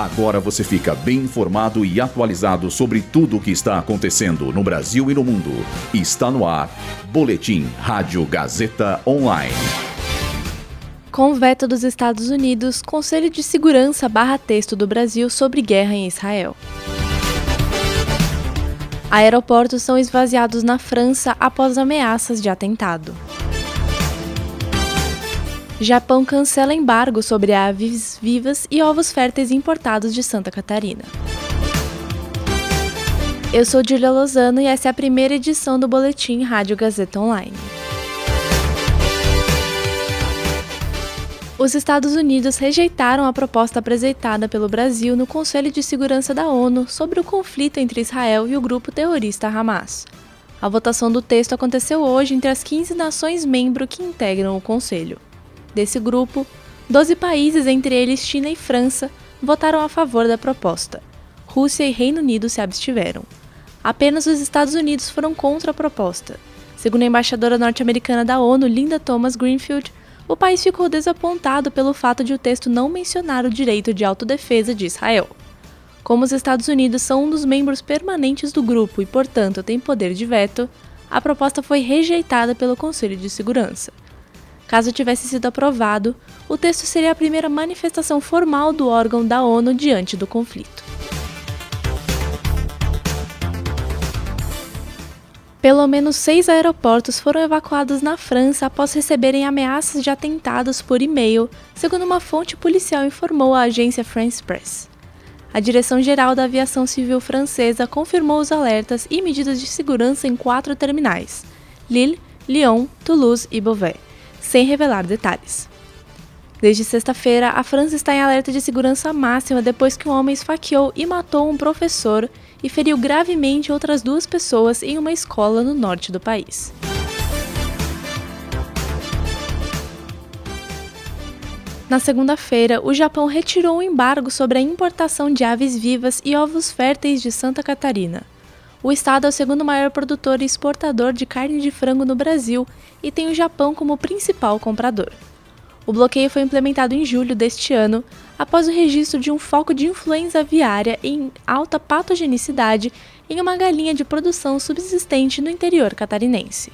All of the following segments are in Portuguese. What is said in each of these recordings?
Agora você fica bem informado e atualizado sobre tudo o que está acontecendo no Brasil e no mundo. Está no ar. Boletim Rádio Gazeta Online. Com veto dos Estados Unidos, Conselho de Segurança barra texto do Brasil sobre guerra em Israel. Aeroportos são esvaziados na França após ameaças de atentado. Japão cancela embargo sobre aves vivas e ovos férteis importados de Santa Catarina. Eu sou Julia Lozano e essa é a primeira edição do Boletim Rádio Gazeta Online. Os Estados Unidos rejeitaram a proposta apresentada pelo Brasil no Conselho de Segurança da ONU sobre o conflito entre Israel e o grupo terrorista Hamas. A votação do texto aconteceu hoje entre as 15 nações membros que integram o Conselho. Desse grupo, 12 países, entre eles China e França, votaram a favor da proposta. Rússia e Reino Unido se abstiveram. Apenas os Estados Unidos foram contra a proposta. Segundo a embaixadora norte-americana da ONU, Linda Thomas Greenfield, o país ficou desapontado pelo fato de o texto não mencionar o direito de autodefesa de Israel. Como os Estados Unidos são um dos membros permanentes do grupo e, portanto, têm poder de veto, a proposta foi rejeitada pelo Conselho de Segurança. Caso tivesse sido aprovado, o texto seria a primeira manifestação formal do órgão da ONU diante do conflito. Pelo menos seis aeroportos foram evacuados na França após receberem ameaças de atentados por e-mail, segundo uma fonte policial informou a agência France Press. A Direção-Geral da Aviação Civil Francesa confirmou os alertas e medidas de segurança em quatro terminais: Lille, Lyon, Toulouse e Beauvais sem revelar detalhes. Desde sexta-feira, a França está em alerta de segurança máxima depois que um homem esfaqueou e matou um professor e feriu gravemente outras duas pessoas em uma escola no norte do país. Na segunda-feira, o Japão retirou o embargo sobre a importação de aves vivas e ovos férteis de Santa Catarina. O estado é o segundo maior produtor e exportador de carne de frango no Brasil e tem o Japão como principal comprador. O bloqueio foi implementado em julho deste ano, após o registro de um foco de influenza aviária em alta patogenicidade em uma galinha de produção subsistente no interior catarinense.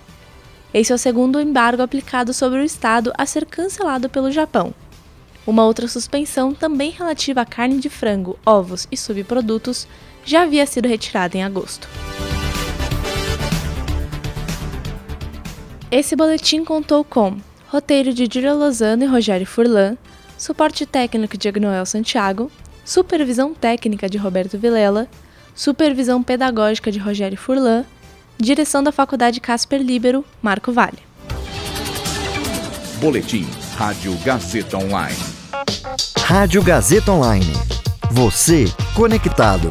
Esse é o segundo embargo aplicado sobre o estado a ser cancelado pelo Japão. Uma outra suspensão, também relativa à carne de frango, ovos e subprodutos, já havia sido retirada em agosto. Esse boletim contou com roteiro de Julia Lozano e Rogério Furlan, suporte técnico de Agnoel Santiago, supervisão técnica de Roberto Vilela, supervisão pedagógica de Rogério Furlan, direção da Faculdade Casper Libero, Marco Vale. Boletim Rádio Gazeta Online. Rádio Gazeta Online. Você conectado.